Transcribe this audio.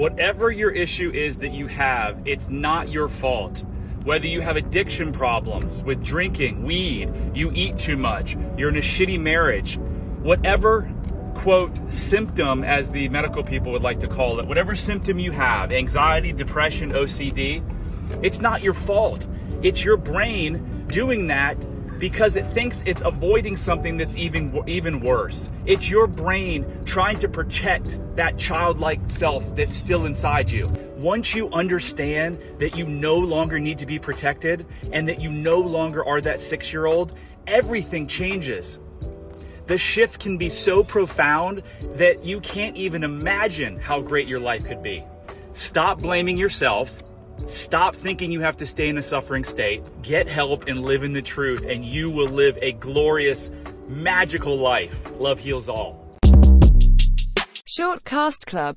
Whatever your issue is that you have, it's not your fault. Whether you have addiction problems with drinking, weed, you eat too much, you're in a shitty marriage, whatever quote symptom, as the medical people would like to call it, whatever symptom you have anxiety, depression, OCD it's not your fault. It's your brain doing that because it thinks it's avoiding something that's even even worse. It's your brain trying to protect that childlike self that's still inside you. Once you understand that you no longer need to be protected and that you no longer are that 6-year-old, everything changes. The shift can be so profound that you can't even imagine how great your life could be. Stop blaming yourself Stop thinking you have to stay in a suffering state. Get help and live in the truth, and you will live a glorious, magical life. Love heals all. Short Cast Club